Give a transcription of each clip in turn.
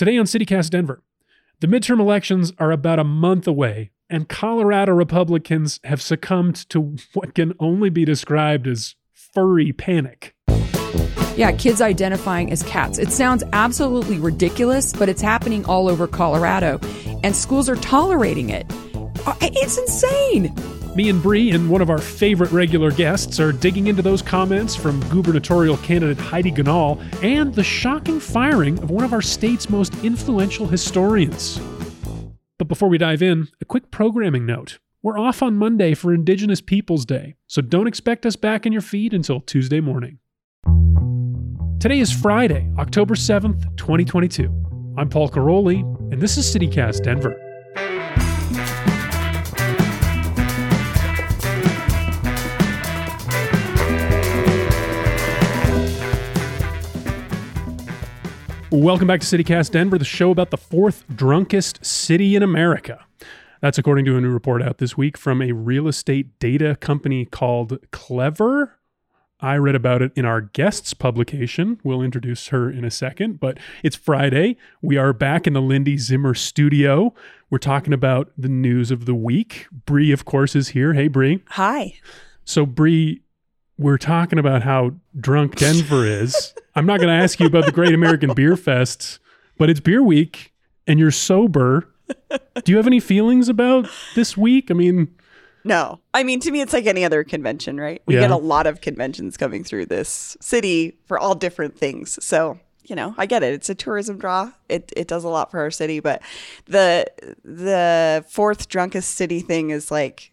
Today on CityCast Denver, the midterm elections are about a month away, and Colorado Republicans have succumbed to what can only be described as furry panic. Yeah, kids identifying as cats. It sounds absolutely ridiculous, but it's happening all over Colorado, and schools are tolerating it. Uh, It's insane. Me and Bree and one of our favorite regular guests are digging into those comments from gubernatorial candidate Heidi Ganahl and the shocking firing of one of our state's most influential historians. But before we dive in, a quick programming note. We're off on Monday for Indigenous Peoples Day, so don't expect us back in your feed until Tuesday morning. Today is Friday, October 7th, 2022. I'm Paul Karolyi, and this is CityCast Denver. Welcome back to CityCast Denver, the show about the fourth drunkest city in America. That's according to a new report out this week from a real estate data company called Clever. I read about it in our guests publication. We'll introduce her in a second, but it's Friday. We are back in the Lindy Zimmer studio. We're talking about the news of the week. Bree, of course, is here. Hey, Bree. Hi. So, Bree, we're talking about how drunk Denver is. I'm not going to ask you about the Great American Beer Fest, but it's beer week and you're sober. Do you have any feelings about this week? I mean, No. I mean, to me, it's like any other convention, right? We Yeah. get a lot of conventions coming through this city for all different things. So, you know, I get it. It's a tourism draw. It it does a lot for our city, but the the fourth drunkest city thing is like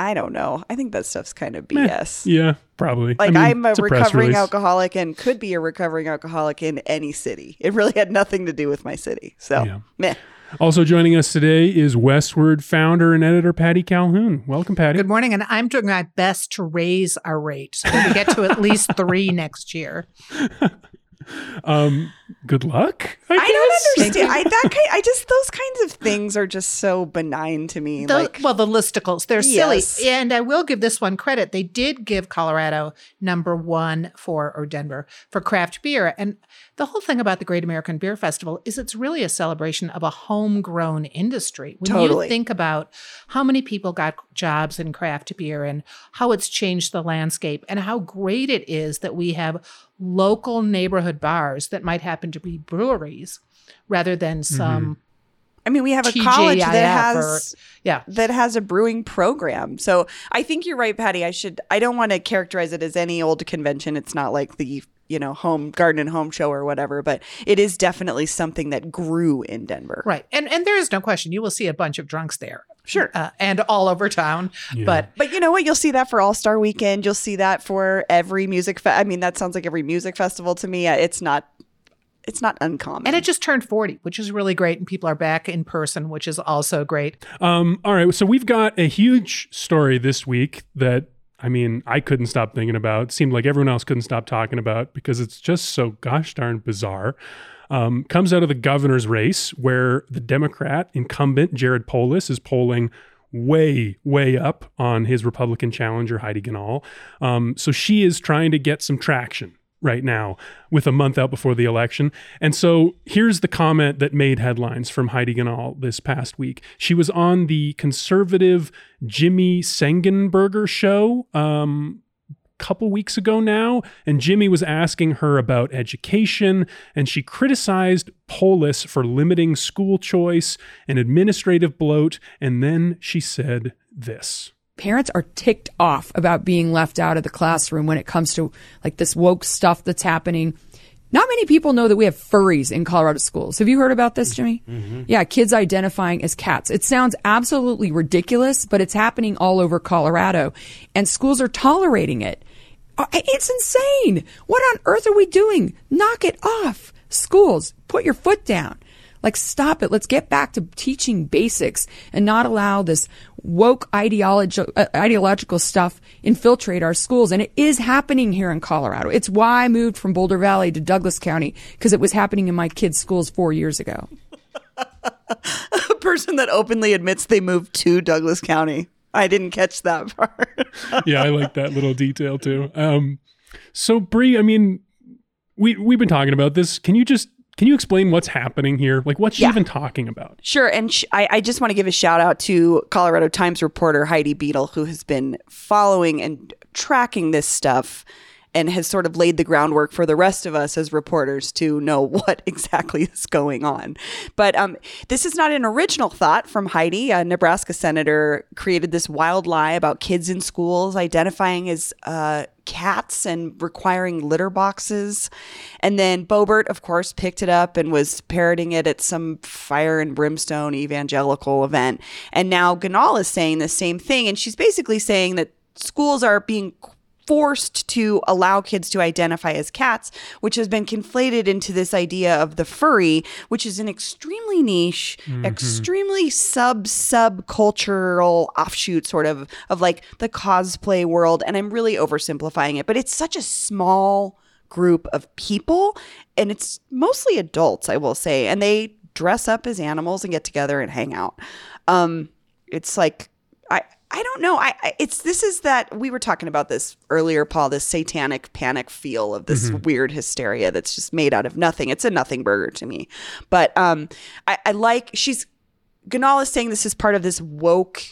I don't know. I think that stuff's kind of BS. yeah, probably. Like I mean, I'm a it's recovering release. alcoholic and could be a recovering alcoholic in any city. It really had nothing to do with my city. So, Yeah. meh. Also joining us today is Westword founder and editor Patty Calhoun. Welcome, Patty. Good morning, and I'm doing my best to raise our rate so that we get to at least three next year. Um, good luck. I, I don't understand. I that kind. I just those kinds of things are just so benign to me. The- like, well, the listicles, they're Yes. silly. And I will give this one credit. They did give Colorado number one for, or Denver, for craft beer. And the whole thing about the Great American Beer Festival is it's really a celebration of a homegrown industry. When Totally. you think about how many people got jobs in craft beer and how it's changed the landscape and how great it is that we have local neighborhood bars that might happen to be breweries rather than mm-hmm. some I mean, we have a TGIF college that has or- yeah. that has a brewing program. So I think you're right, Patty. I should. I don't want to characterize it as any old convention. It's not like the you know home garden and home show or whatever, but it is definitely something that grew in Denver. Right. And and there is no question you will see a bunch of drunks there. Sure. Uh, and all over town. Yeah. But But you know what? You'll see that for All Star Weekend. You'll see that for every music. Fe- I mean, that sounds like every music festival to me. Uh, It's not. It's not uncommon. and it just turned 40, which is really great and people are back in person, which is also great. Um, all right, so we've got a huge story this week that I mean I couldn't stop thinking about. Seemed like everyone else couldn't stop talking about because it's just so gosh darn bizarre. Um, comes out of the governor's race where the Democrat incumbent Jared Polis is polling way, way up on his Republican challenger Heidi Ganahl. Um, so she is trying to get some traction right now with a month out before the election. And so here's the comment that made headlines from Heidi Ganahl this past week. She was on the conservative Jimmy Sengenberger show um, couple weeks ago now, and Jimmy was asking her about education, and she criticized Polis for limiting school choice and administrative bloat, and then she said this. Parents are ticked off about being left out of the classroom when it comes to like this woke stuff that's happening. Not many people know that we have furries in Colorado schools. Have you heard about this, Jimmy? Mm-hmm. Yeah, kids identifying as cats. It sounds absolutely ridiculous, but it's happening all over Colorado, and schools are tolerating it. It's insane. What on earth are we doing? Knock it off. Schools, put your foot down. Like, stop it. Let's get back to teaching basics and not allow this woke ideology, uh, ideological stuff infiltrate our schools. And it is happening here in Colorado. It's why I moved from Boulder Valley to Douglas County because it was happening in my kids' schools four years ago. a person that openly admits they moved to Douglas County. I didn't catch that part. yeah, I like that little detail too. Um, so Bree, I mean, we we've been talking about this. Can you just can you explain what's happening here? Like, what's she Yeah. even talking about? Sure. And sh- I, I just want to give a shout out to Colorado Times reporter Heidi Beedle, who has been following and tracking this stuff and has sort of laid the groundwork for the rest of us as reporters to know what exactly is going on. But um, this is not an original thought from Heidi. A Nebraska senator created this wild lie about kids in schools identifying as uh, cats and requiring litter boxes. And then Boebert, of course, picked it up and was parroting it at some fire and brimstone evangelical event. And now Ganahl is saying the same thing. And she's basically saying that schools are being forced to allow kids to identify as cats, which has been conflated into this idea of the furry, which is an extremely niche, extremely sub sub cultural offshoot sort of of like the cosplay world. And I'm really oversimplifying it, but it's such a small group of people and it's mostly adults, I will say, and they dress up as animals and get together and hang out. Um, it's like I I don't know. I, I it's this is that we were talking about this earlier, Paul. This satanic panic feel of this weird hysteria that's just made out of nothing. It's a nothing burger to me. But um, I, I like she's Ganahl is saying this is part of this woke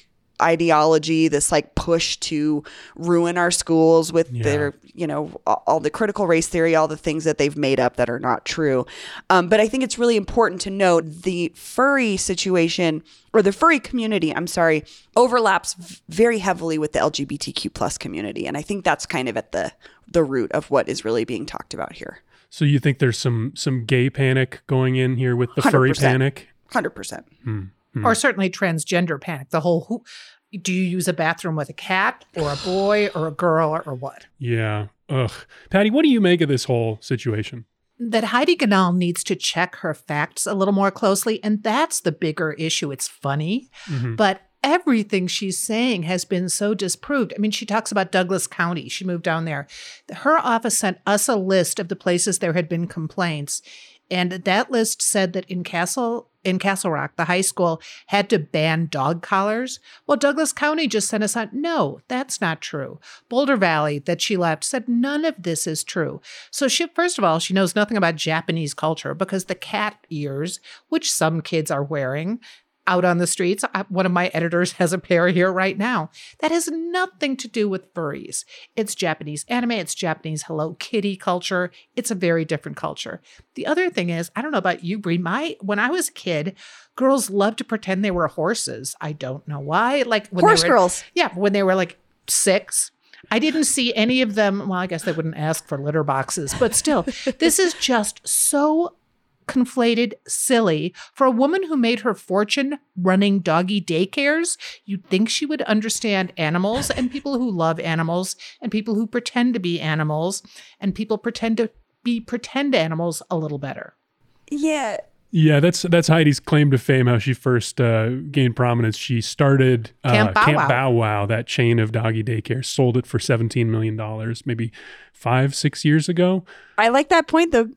ideology, this like push to ruin our schools with Yeah. their, you know, all, the critical race theory, all the things that they've made up that are not true. Um, but I think it's really important to note the furry situation or the furry community, I'm sorry, overlaps very heavily with the LGBTQ plus community. And I think that's kind of at the the root of what is really being talked about here. So you think there's some some gay panic going in here with the furry panic? 100%. panic? 100%. or certainly transgender panic. The whole who do you use a bathroom with a cat or a boy or a girl or, or what? Yeah. Ugh. Patty, what do you make of this whole situation? That Heidi Ganahl needs to check her facts a little more closely, and that's the bigger issue. It's funny, mm-hmm. but everything she's saying has been so disproved. I mean, she talks about Douglas County. She moved down there. Her office sent us a list of the places there had been complaints. And that list said that in Castle in Castle Rock, the high school had to ban dog collars. Well, Douglas County just sent us on. No, that's not true. Boulder Valley, that she left, said none of this is true. So she, first of all, she knows nothing about Japanese culture because the cat ears, which some kids are wearing, out on the streets. I- One of my editors has a pair here right now. That has nothing to do with furries. It's Japanese anime, it's Japanese Hello Kitty culture. It's a very different culture. The other thing is, I don't know about you, Bree. My when I was a kid, girls loved to pretend they were horses. I don't know why. Like when Horse they were, girls. Yeah, when they were like six. I didn't see any of them. Well, I guess they wouldn't ask for litter boxes, but still, this is just so conflated, silly. For a woman who made her fortune running doggy daycares, you'd think she would understand animals and people who love animals and people who pretend to be animals and people pretend to be pretend animals a little better. Yeah. Yeah, that's that's Heidi's claim to fame. How she first uh, gained prominence. She started uh, Camp Bow Wow. Bow Wow, that chain of doggy daycare, sold it for seventeen million dollars, maybe five, six years ago. I like that point though,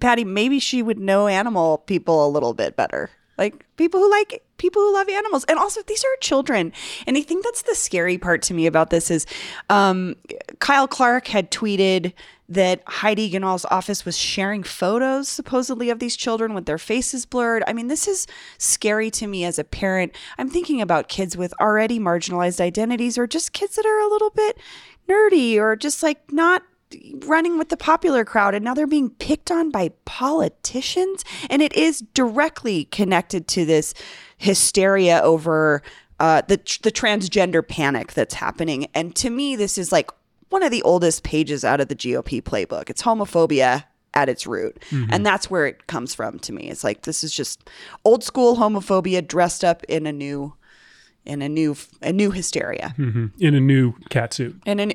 Patty. Maybe she would know animal people a little bit better. Like people who like people who love animals. And also these are children. And I think that's the scary part to me about this is um, Kyle Clark had tweeted that Heidi Ganahl's office was sharing photos supposedly of these children with their faces blurred. I mean, this is scary to me as a parent. I'm thinking about kids with already marginalized identities or just kids that are a little bit nerdy or just like not running with the popular crowd and now they're being picked on by politicians? And it is directly connected to this hysteria over uh, the the transgender panic that's happening. And to me this is like one of the oldest pages out of the GOP playbook. It's homophobia at its root. And that's where it comes from to me. It's like this is just old school homophobia dressed up in a new in a new a new hysteria. In a new cat suit. and an,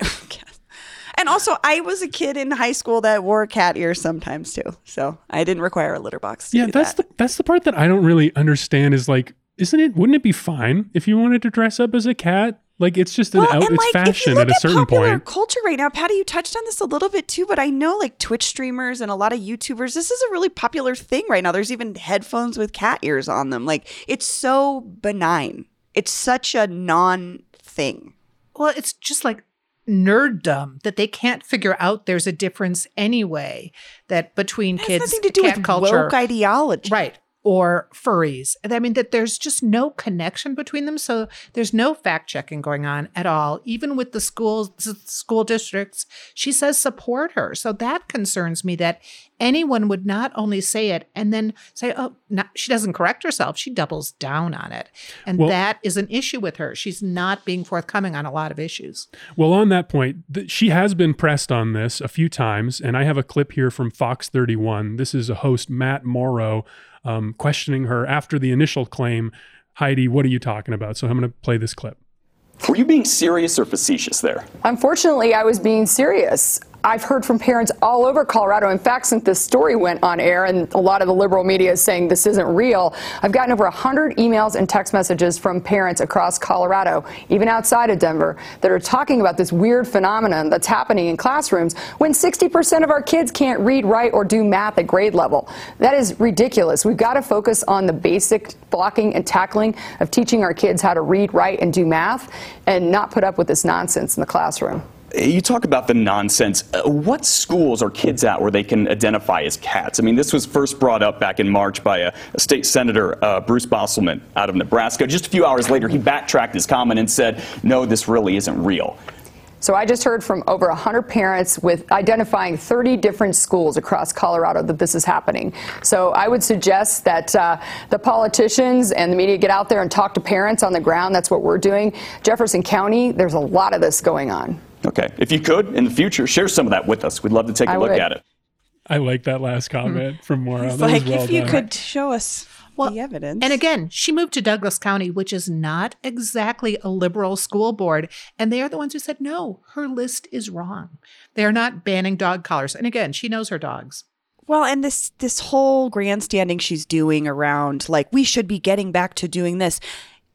and also, I was a kid in high school that wore cat ears sometimes too, so I didn't require a litter box. To Yeah, do that's that. the that's the part that I don't really understand. Is like, isn't it? Wouldn't it be fine if you wanted to dress up as a cat? Like, it's just an well, out. and It's like if you fashion look at a certain popular point. culture right now, Patty, you touched on this a little bit too, but I know like Twitch streamers and a lot of YouTubers, this is a really popular thing right now. There's even headphones with cat ears on them. Like it's so benign. It's such a non thing. Well, it's just like nerddom that they can't figure out there's a difference anyway that between It has kids nothing to do with culture woke ideology. right or furries. I mean that there's just no connection between them. So there's no fact checking going on at all. Even with the schools school districts she says support her. So that concerns me that anyone would not only say it and then say oh no, she doesn't correct herself. She doubles down on it. And Well- that is an issue with her. She's not being forthcoming on a lot of issues. Well, on that point, th- she has been pressed on this a few times, and I have a clip here from Fox 31. This is a host, Matt Morrow, um, questioning her after the initial claim. Heidi, what are you talking about? So I'm going to play this clip. Were you being serious or facetious there? Unfortunately, I was being serious. I've heard from parents all over Colorado. In fact, since this story went on air and a lot of the liberal media is saying this isn't real, I've gotten over 100 emails and text messages from parents across Colorado, even outside of Denver, that are talking about this weird phenomenon that's happening in classrooms when 60% of our kids can't read, write, or do math at grade level. That is ridiculous. We've got to focus on the basic blocking and tackling of teaching our kids how to read, write, and do math and not put up with this nonsense in the classroom. You talk about the nonsense. Uh, what schools are kids at where they can identify as cats? I mean, this was first brought up back in March by a, a state senator, uh, Bruce Bostelman, out of Nebraska. Just a few hours later, he backtracked his comment and said, no, this really isn't real. So I just heard from over 100 parents with identifying 30 different schools across Colorado that this is happening. So I would suggest that uh, the politicians and the media get out there and talk to parents on the ground. That's what we're doing. Jefferson County, there's a lot of this going on. Okay. If you could, in the future, share some of that with us. We'd love to take a I look would. at it. I like that last comment from Morrow. It's That was like well if you done. could show us the evidence. And again, she moved to Douglas County, which is not exactly a liberal school board. And they are the ones who said, no, her list is wrong. They are not banning dog collars. And again, she knows her dogs. Well, and this this whole grandstanding she's doing around like we should be getting back to doing this.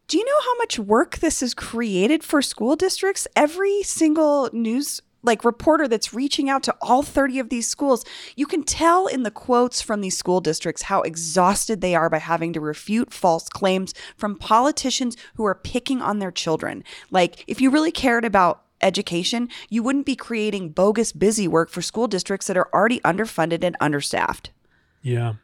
Do you know how much work this has created for school districts? Every single news like reporter that's reaching out to all 30 of these schools, you can tell in the quotes from these school districts how exhausted they are by having to refute false claims from politicians who are picking on their children. Like if you really cared about education, you wouldn't be creating bogus busy work for school districts that are already underfunded and understaffed. Yeah.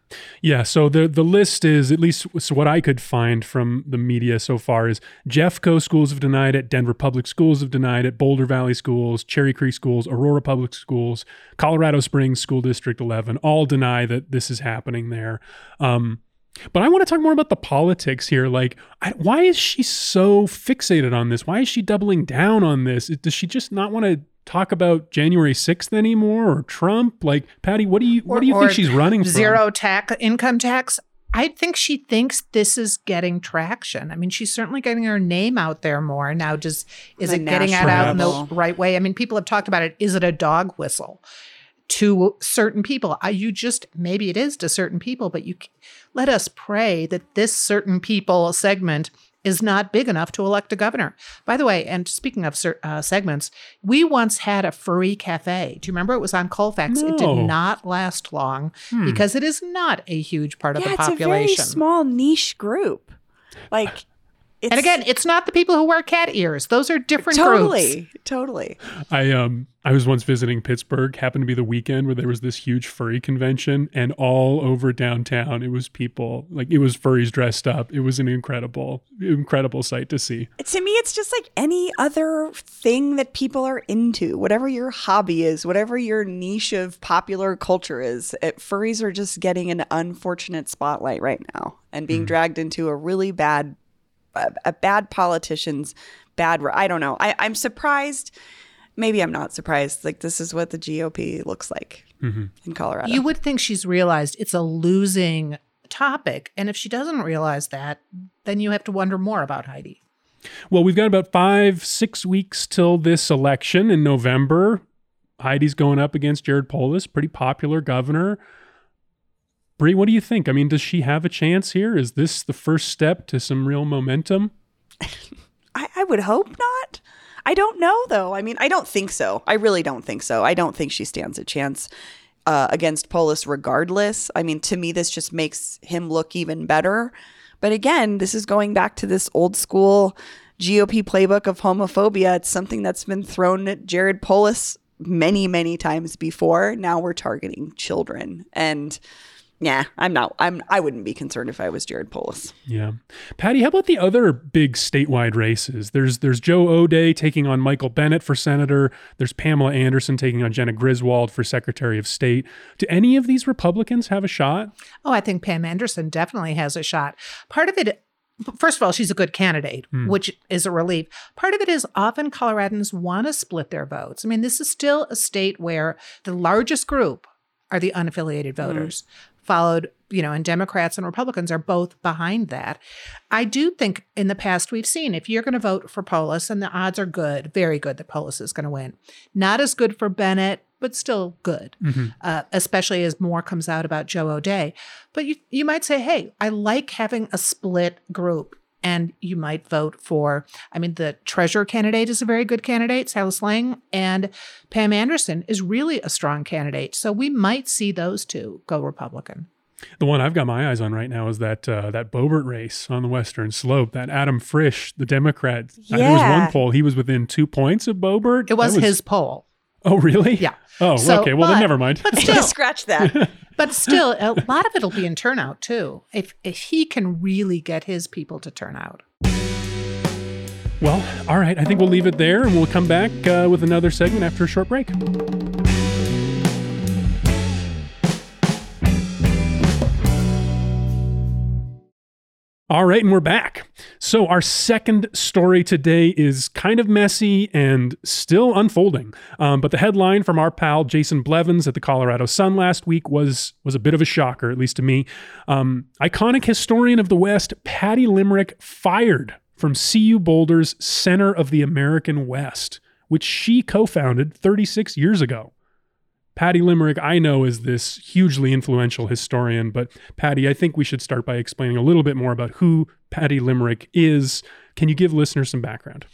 Yeah. So the the list is, at least s- what I could find from the media so far, is Jeffco schools have denied it, Denver Public Schools have denied it, Boulder Valley Schools, Cherry Creek Schools, Aurora Public Schools, Colorado Springs School District 11 all deny that this is happening there. Um, but I want to talk more about the politics here. Like, I, why is she so fixated on this? Why is she doubling down on this? Does she just not want to talk about January 6th anymore or Trump? Like, Patty, what do you what do you think she's running from? Zero tax, income tax. I think she thinks this is getting traction. I mean, she's certainly getting her name out there more now. Just is The it getting it out in the right way? I mean, people have talked about it. Is it a dog whistle to certain people? I, you just maybe it is to certain people, but you let us pray that this certain people segment is not big enough to elect a governor. By the way, and speaking of uh, segments, we once had a furry cafe. Do you remember it was on Colfax? It did not last long because it is not a huge part of yeah, the it's a very small niche group. Like, it's and again, it's not the people who wear cat ears. Those are different groups. totally, totally. I um I was once visiting Pittsburgh. Happened to be the weekend where there was this huge furry convention, and all over downtown it was people like it was furries dressed up. It was an incredible, incredible sight to see. To me, it's just like any other thing that people are into. Whatever your hobby is, whatever your niche of popular culture is, it, furries are just getting an unfortunate spotlight right now and being dragged into a really bad, a, a bad politicians, bad. I don't know. I, I'm surprised. Maybe I'm not surprised. Like this is what the GOP looks like mm-hmm. in Colorado. You would think she's realized it's a losing topic. And if she doesn't realize that, then you have to wonder more about Heidi. Well, we've got about five, six weeks till this election in November. Heidi's going up against Jared Polis, pretty popular governor. Bree, what do you think? I mean, does she have a chance here? Is this the first step to some real momentum? I, I would hope not. I don't know though. I mean, I don't think so. I really don't think so. I don't think she stands a chance uh, against Polis regardless. I mean, to me, this just makes him look even better. But again, this is going back to this old school GOP playbook of homophobia. It's something that's been thrown at Jared Polis many, many times before. Now we're targeting children. And yeah, I'm not. I'm. I wouldn't be concerned if I was Jared Polis. Yeah, Patty. How about the other big statewide races? There's there's Joe O'Dea taking on Michael Bennet for senator. There's Pamela Anderson taking on Jena Griswold for Secretary of State. Do any of these Republicans have a shot? Oh, I think Pam Anderson definitely has a shot. Part of it First of all, she's a good candidate, hmm. which is a relief. Part of it is often Coloradans want to split their votes. I mean, this is still a state where the largest group are the unaffiliated hmm. voters followed, you know, and Democrats and Republicans are both behind that. I do think in the past we've seen if you're going to vote for Polis, and the odds are good, very good that Polis is going to win. Not as good for Bennet, but still good, uh, especially as more comes out about Joe O'Dea. But you, you might say, hey, I like having a split group. And you might vote for, I mean, the treasurer candidate is a very good candidate, Silas Lang, and Pam Anderson is really a strong candidate. So we might see those two go Republican. The one I've got my eyes on right now is that uh, that Boebert race on the Western Slope. That Adam Frisch, the Democrat. uh, there was one poll; he was within two points of Boebert. It was, That his poll. Oh, really? Yeah. Oh, So, okay. Well, but- then never mind. But still, Scratch that. but still, a lot of it'll be in turnout too. If if he can really get his people to turn out. Well, all right. I think we'll leave it there, and we'll come back uh, with another segment after a short break. All right, and we're back. So, our second story today is kind of messy and still unfolding. Um, but the headline from our pal Jason Blevins at the Colorado Sun last week was was a bit of a shocker, at least to me. Um, iconic historian of the West, Patty Limerick, fired from CU Boulder's Center of the American West, which she co-founded 36 years ago. Patty Limerick, I know, is this hugely influential historian, but Patty, I think we should start by explaining a little bit more about who Patty Limerick is. Can you give listeners some background?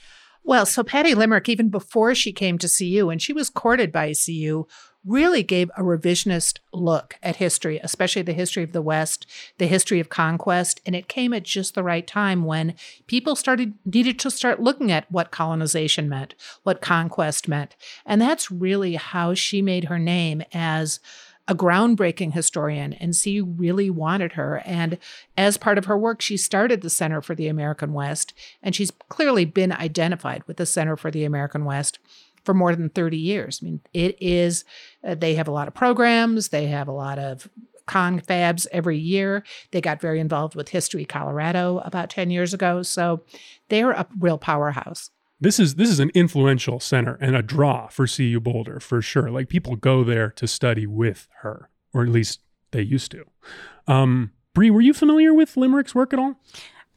Well, so Patty Limerick, even before she came to CU, and she was courted by CU, really gave a revisionist look at history, especially the history of the West, the history of conquest. And it came at just the right time when people started needed to start looking at what colonization meant, what conquest meant. And that's really how she made her name as a groundbreaking historian, and CU really wanted her. And as part of her work, she started the Center for the American West, and she's clearly been identified with the Center for the American West for more than 30 years. I mean, it is, uh, they have a lot of programs, they have a lot of confabs every year. They got very involved with History Colorado about 10 years ago. So they're a real powerhouse. This is this is an influential center and a draw for CU Boulder for sure. Like people go there to study with her, or at least they used to. Um, Bree, were you familiar with Limerick's work at all?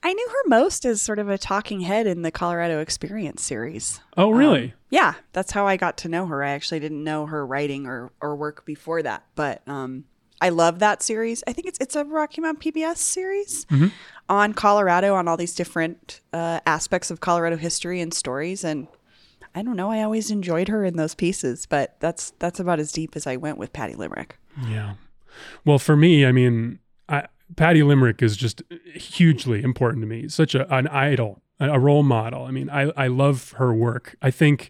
I knew her most as sort of a talking head in the Colorado Experience series. Oh, really? Yeah, that's how I got to know her. I actually didn't know her writing or, or work before that, but um, I love that series. I think it's it's a Rocky Mountain PBS series on Colorado, on all these different uh, aspects of Colorado history and stories. And I don't know, I always enjoyed her in those pieces, but that's that's about as deep as I went with Patty Limerick. Yeah. Well, for me, I mean, I, Patty Limerick is just hugely important to me. Such a, an idol, a role model. I mean, I, I love her work. I think,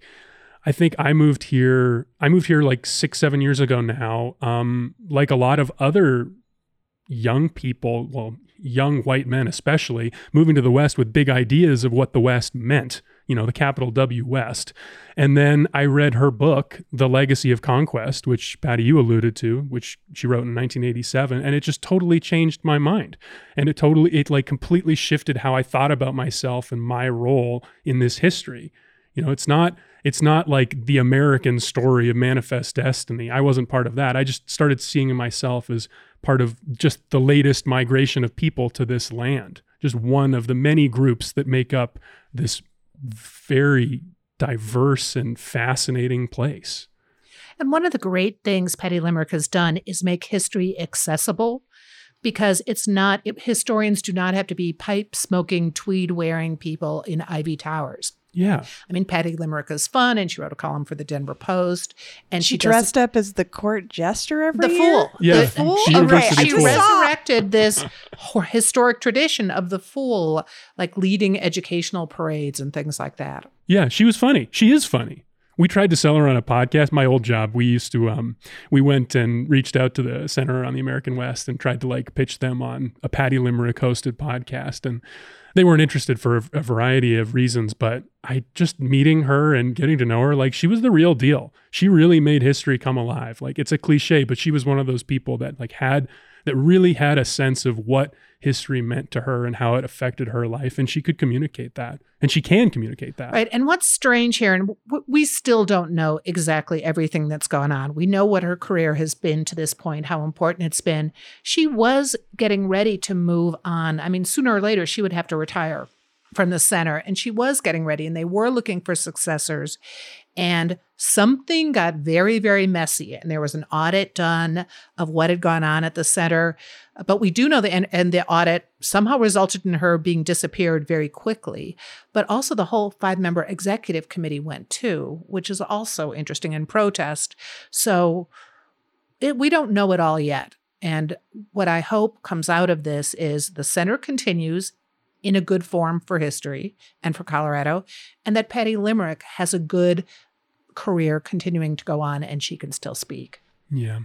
I think I moved here. I moved here like six, seven years ago now. Um, like a lot of other young people, well, young white men especially, moving to the West with big ideas of what the West meant, you know, the capital W West. And then I read her book, The Legacy of Conquest, which Patty, you alluded to, which she wrote in 1987. And it just totally changed my mind. And it totally, it like completely shifted how I thought about myself and my role in this history. You know, it's not it's not like the American story of manifest destiny. I wasn't part of that. I just started seeing myself as part of just the latest migration of people to this land. Just one of the many groups that make up this very diverse and fascinating place. And one of the great things Patty Limerick has done is make history accessible because it's not, it- historians do not have to be pipe smoking, tweed wearing people in Ivy Towers. Yeah. I mean, Patty Limerick is fun, and she wrote a column for the Denver Post, and She she, does dressed up as the court jester every the year? fool. Yeah, The the fool? She Oh, university right. I she fool. just saw- resurrected this historic tradition of the fool, like leading educational parades and things like that. Yeah, she was funny. She is funny. We tried to sell her on a podcast. My old job, we used to um we went and reached out to the Center on the American West and tried to like pitch them on a Patty Limerick hosted podcast and they weren't interested for a, a variety of reasons, but I just meeting her and getting to know her, like she was the real deal. She really made history come alive. Like it's a cliche, but she was one of those people that like had that really had a sense of what history meant to her and how it affected her life and she could communicate that and she can communicate that Right. And what's strange here, and w- we still don't know exactly everything that's gone on. We know what her career has been to this point, how important it's been. She was getting ready to move on. I mean, sooner or later, she would have to retire from the center, and she was getting ready, and they were looking for successors. And something got very, very messy. And there was an audit done of what had gone on at the center. But we do know that, and, and the audit somehow resulted in her being disappeared very quickly. But also, the whole five member executive committee went too, which is also interesting in protest. So it, we don't know it all yet. And what I hope comes out of this is the center continues in a good form for history and for Colorado, and that Patty Limerick has a good career continuing to go on and she can still speak. yeah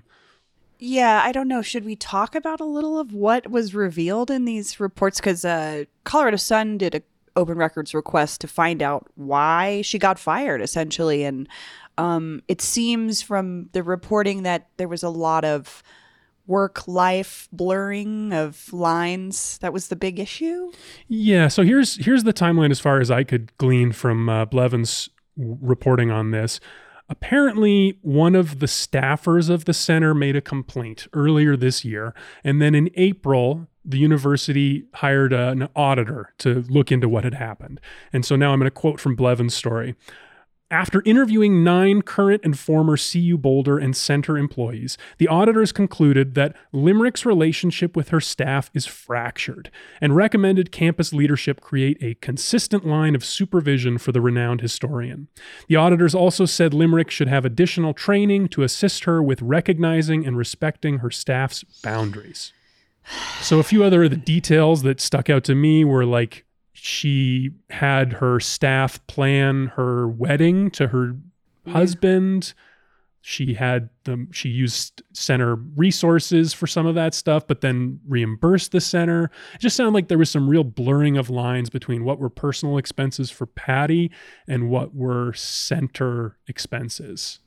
Yeah, I don't know. Should we talk about a little of what was revealed in these reports? Because uh, Colorado Sun did a open records request to find out why she got fired, essentially, and um, it seems from the reporting that there was a lot of work life blurring of lines. That was the big issue. Yeah. So here's here's the timeline as far as I could glean from uh, Blevins reporting on this. Apparently, one of the staffers of the center made a complaint earlier this year, and then in April, the university hired an auditor to look into what had happened. And so now I'm going to quote from Blevins' story. After interviewing nine current and former CU Boulder and Center employees, the auditors concluded that Limerick's relationship with her staff is fractured and recommended campus leadership create a consistent line of supervision for the renowned historian. The auditors also said Limerick should have additional training to assist her with recognizing and respecting her staff's boundaries. So, a few other of the details that stuck out to me were like she had her staff plan her wedding to her husband. She had them, she used center resources for some of that stuff, but then reimbursed the center. It just sounded like there was some real blurring of lines between what were personal expenses for Patty and what were center expenses.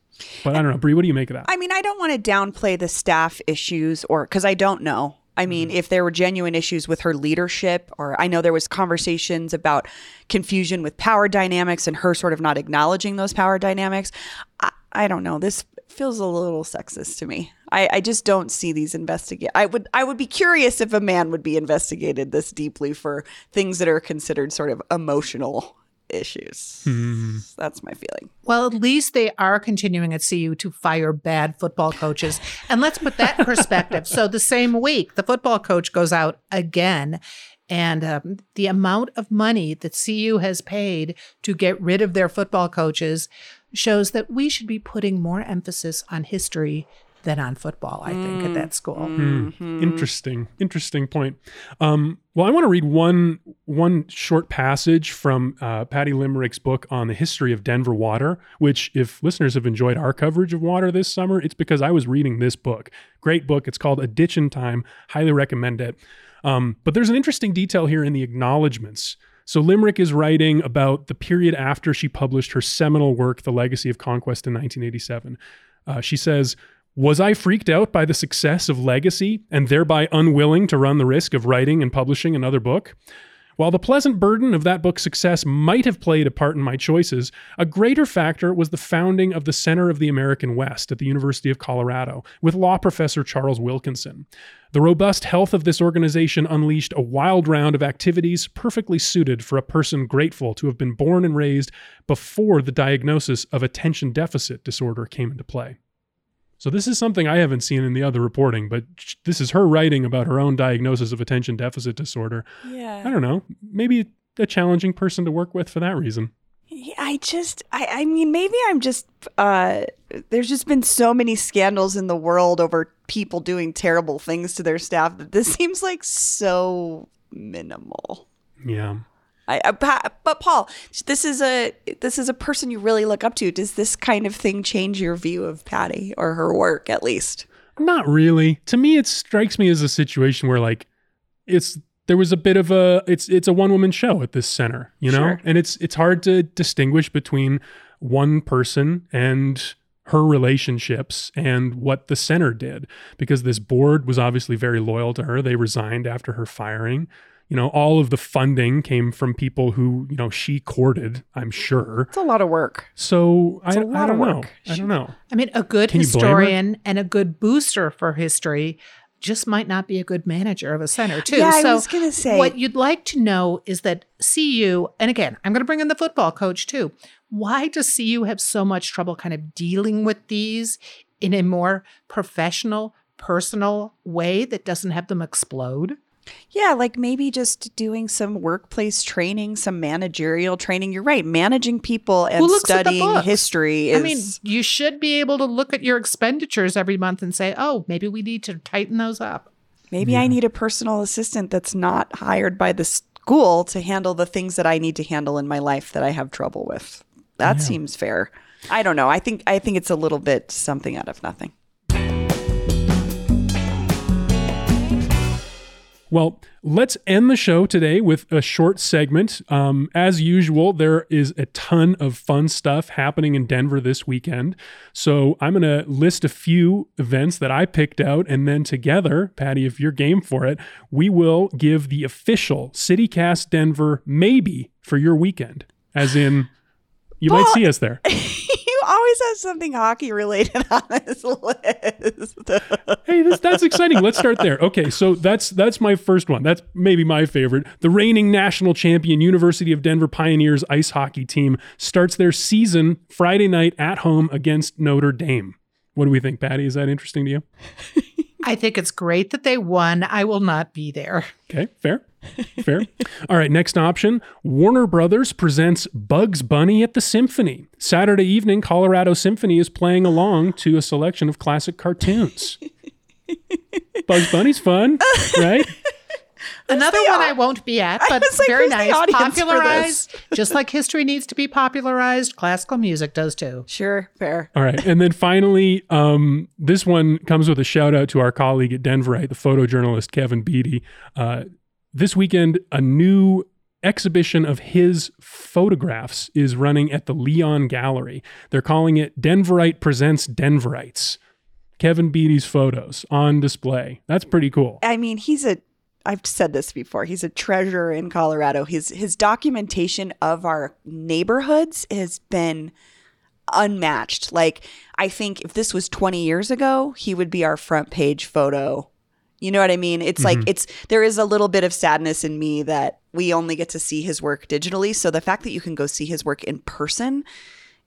But I don't know, Bree, what do you make of that? I mean, I don't want to downplay the staff issues or because I don't know. I mean, mm-hmm. if there were genuine issues with her leadership, or I know there was conversations about confusion with power dynamics and her sort of not acknowledging those power dynamics. I, I don't know. This feels a little sexist to me. I, I just don't see these investigate. I would I would be curious if a man would be investigated this deeply for things that are considered sort of emotional issues. That's my feeling. Well, at least they are continuing at CU to fire bad football coaches. And let's put that in perspective. So the same week, the football coach goes out again. And um, the amount of money that CU has paid to get rid of their football coaches shows that we should be putting more emphasis on history than on football, I think, at that school. Interesting, interesting point. Um, well, I want to read one one short passage from uh, Patty Limerick's book on the history of Denver water. Which, if listeners have enjoyed our coverage of water this summer, it's because I was reading this book. Great book. It's called A Ditch in Time. Highly recommend it. Um, but there's an interesting detail here in the acknowledgments. So Limerick is writing about the period after she published her seminal work, The Legacy of Conquest, in 1987. Uh, she says, Was I freaked out by the success of Legacy and thereby unwilling to run the risk of writing and publishing another book? While the pleasant burden of that book's success might have played a part in my choices, a greater factor was the founding of the Center of the American West at the University of Colorado with law professor Charles Wilkinson. The robust health of this organization unleashed a wild round of activities perfectly suited for a person grateful to have been born and raised before the diagnosis of attention deficit disorder came into play. So this is something I haven't seen in the other reporting, but this is her writing about her own diagnosis of attention deficit disorder. Yeah. I don't know, maybe a challenging person to work with for that reason. I just, I, I mean, maybe I'm just, uh, there's just been so many scandals in the world over people doing terrible things to their staff that this seems like so minimal. Yeah. I, but Paul, this is a this is a person you really look up to. Does this kind of thing change your view of Patty or her work at least? Not really. To me, it strikes me as a situation where like it's there was a bit of a it's it's a one woman show at this center, you know, Sure. and it's it's hard to distinguish between one person and her relationships and what the center did because this board was obviously very loyal to her. They resigned after her firing. You know, all of the funding came from people who, you know, she courted, I'm sure. It's a lot of work. So I, a I lot don't of know. work. I don't know. I mean, a good Can you blame her? historian and a good booster for history just might not be a good manager of a center, too. Yeah, I was gonna say- what you'd like to know is that CU, and again, I'm going to bring in the football coach too. Why does CU have so much trouble kind of dealing with these in a more professional, personal way that doesn't have them explode? Yeah, like maybe just doing some workplace training, some managerial training. You're right. Managing people and Who looks at the studying history is I mean, you should be able to look at your expenditures every month and say, oh, maybe we need to tighten those up. maybe I need a personal assistant that's not hired by the school to handle the things that I need to handle in my life that I have trouble with. That seems fair. I don't know. I think I think it's a little bit something out of nothing. Well, let's end the show today with a short segment. Um, as usual, there is a ton of fun stuff happening in Denver this weekend. So I'm going to list a few events that I picked out, and then together, Patty, if you're game for it, we will give the official CityCast Denver maybe for your weekend. As in, you might see us there. you always have something hockey related on this list. hey, this, that's exciting. Let's start there. Okay, so that's that's my first one. That's maybe my favorite. The reigning national champion University of Denver Pioneers ice hockey team starts their season Friday night at home against Notre Dame. What do we think, Patty? Is that interesting to you? I think it's great that they won. I will not be there. Okay, fair. Fair. All right, next option. Warner Brothers presents Bugs Bunny at the Symphony. Saturday evening, Colorado Symphony is playing along to a selection of classic cartoons. Bugs Bunny's fun, right? Another one I won't be at, but was like, very nice. Popularized, just like history needs to be popularized, classical music does too. sure, fair. All right. And then finally, um, this one comes with a shout out to our colleague at Denverite, the photojournalist Kevin Beatty. Uh, this weekend, a new exhibition of his photographs is running at the Leon Gallery. They're calling it Denverite Presents Denverites. Kevin Beatty's photos on display. That's pretty cool. I mean, he's a I've said this before. He's a treasure in Colorado. His his documentation of our neighborhoods has been unmatched. Like I think if this was 20 years ago, he would be our front page photo. You know what I mean? It's like mm-hmm. it's there is a little bit of sadness in me that we only get to see his work digitally. So the fact that you can go see his work in person,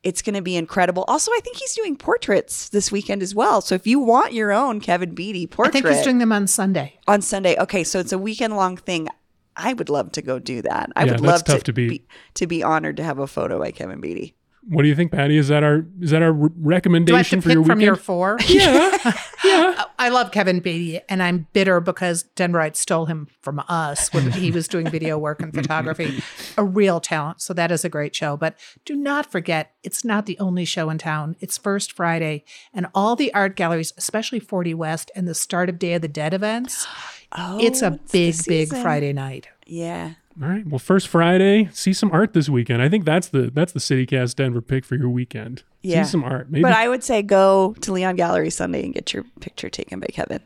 it's going to be incredible. Also, I think he's doing portraits this weekend as well. So if you want your own Kevin Beatty portrait, I think he's doing them on Sunday. on Sunday. Okay, so it's a weekend long thing. I would love to go do that. I Yeah, would love to, to beat. be to be honored to have a photo by Kevin Beatty. What do you think, Patty? Is that our is that our re- Do I have recommendation to for pick your from your weekend? four? yeah. Yeah. Oh, I love Kevin Beatty, and I'm bitter because Denverite stole him from us when he was doing video work and photography. A real talent. So that is a great show. But do not forget, it's not the only show in town. It's First Friday, and all the art galleries, especially 40 West and the start of Day of the Dead events. Oh, it's a the big, big. Friday night. Yeah. All right. Well, first Friday, see some art this weekend. I think that's the that's the CityCast Denver pick for your weekend. Yeah. See some art. Maybe. But I would say go to Leon Gallery Sunday and get your picture taken by Kevin.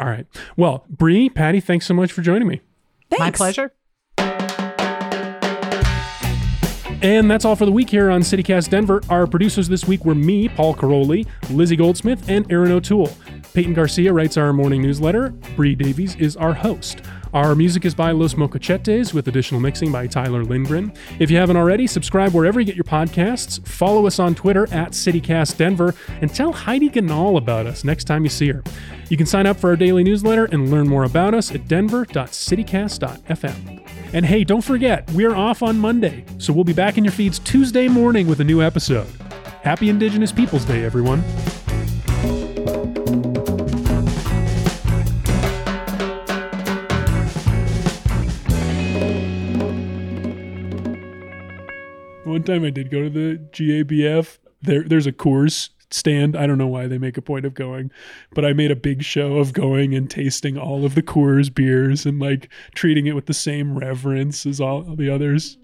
All right. Well, Bree, Patty, thanks so much for joining me. Thanks. My pleasure. And that's all for the week here on CityCast Denver. Our producers this week were me, Paul Karolyi, Lizzie Goldsmith, and Aaron O'Toole. Peyton Garcia writes our morning newsletter. Bree Davies is our host. Our music is by Los Mocochetes with additional mixing by Tyler Lindgren. If you haven't already, subscribe wherever you get your podcasts. Follow us on Twitter at CityCastDenver and tell Heidi Ganahl about us next time you see her. You can sign up for our daily newsletter and learn more about us at denver.citycast.fm. And hey, don't forget, we're off on Monday, so we'll be back in your feeds Tuesday morning with a new episode. Happy Indigenous Peoples Day, everyone. One time I did go to the GABF. There, there's a Coors stand. I don't know why they make a point of going, but I made a big show of going and tasting all of the Coors beers and like treating it with the same reverence as all the others.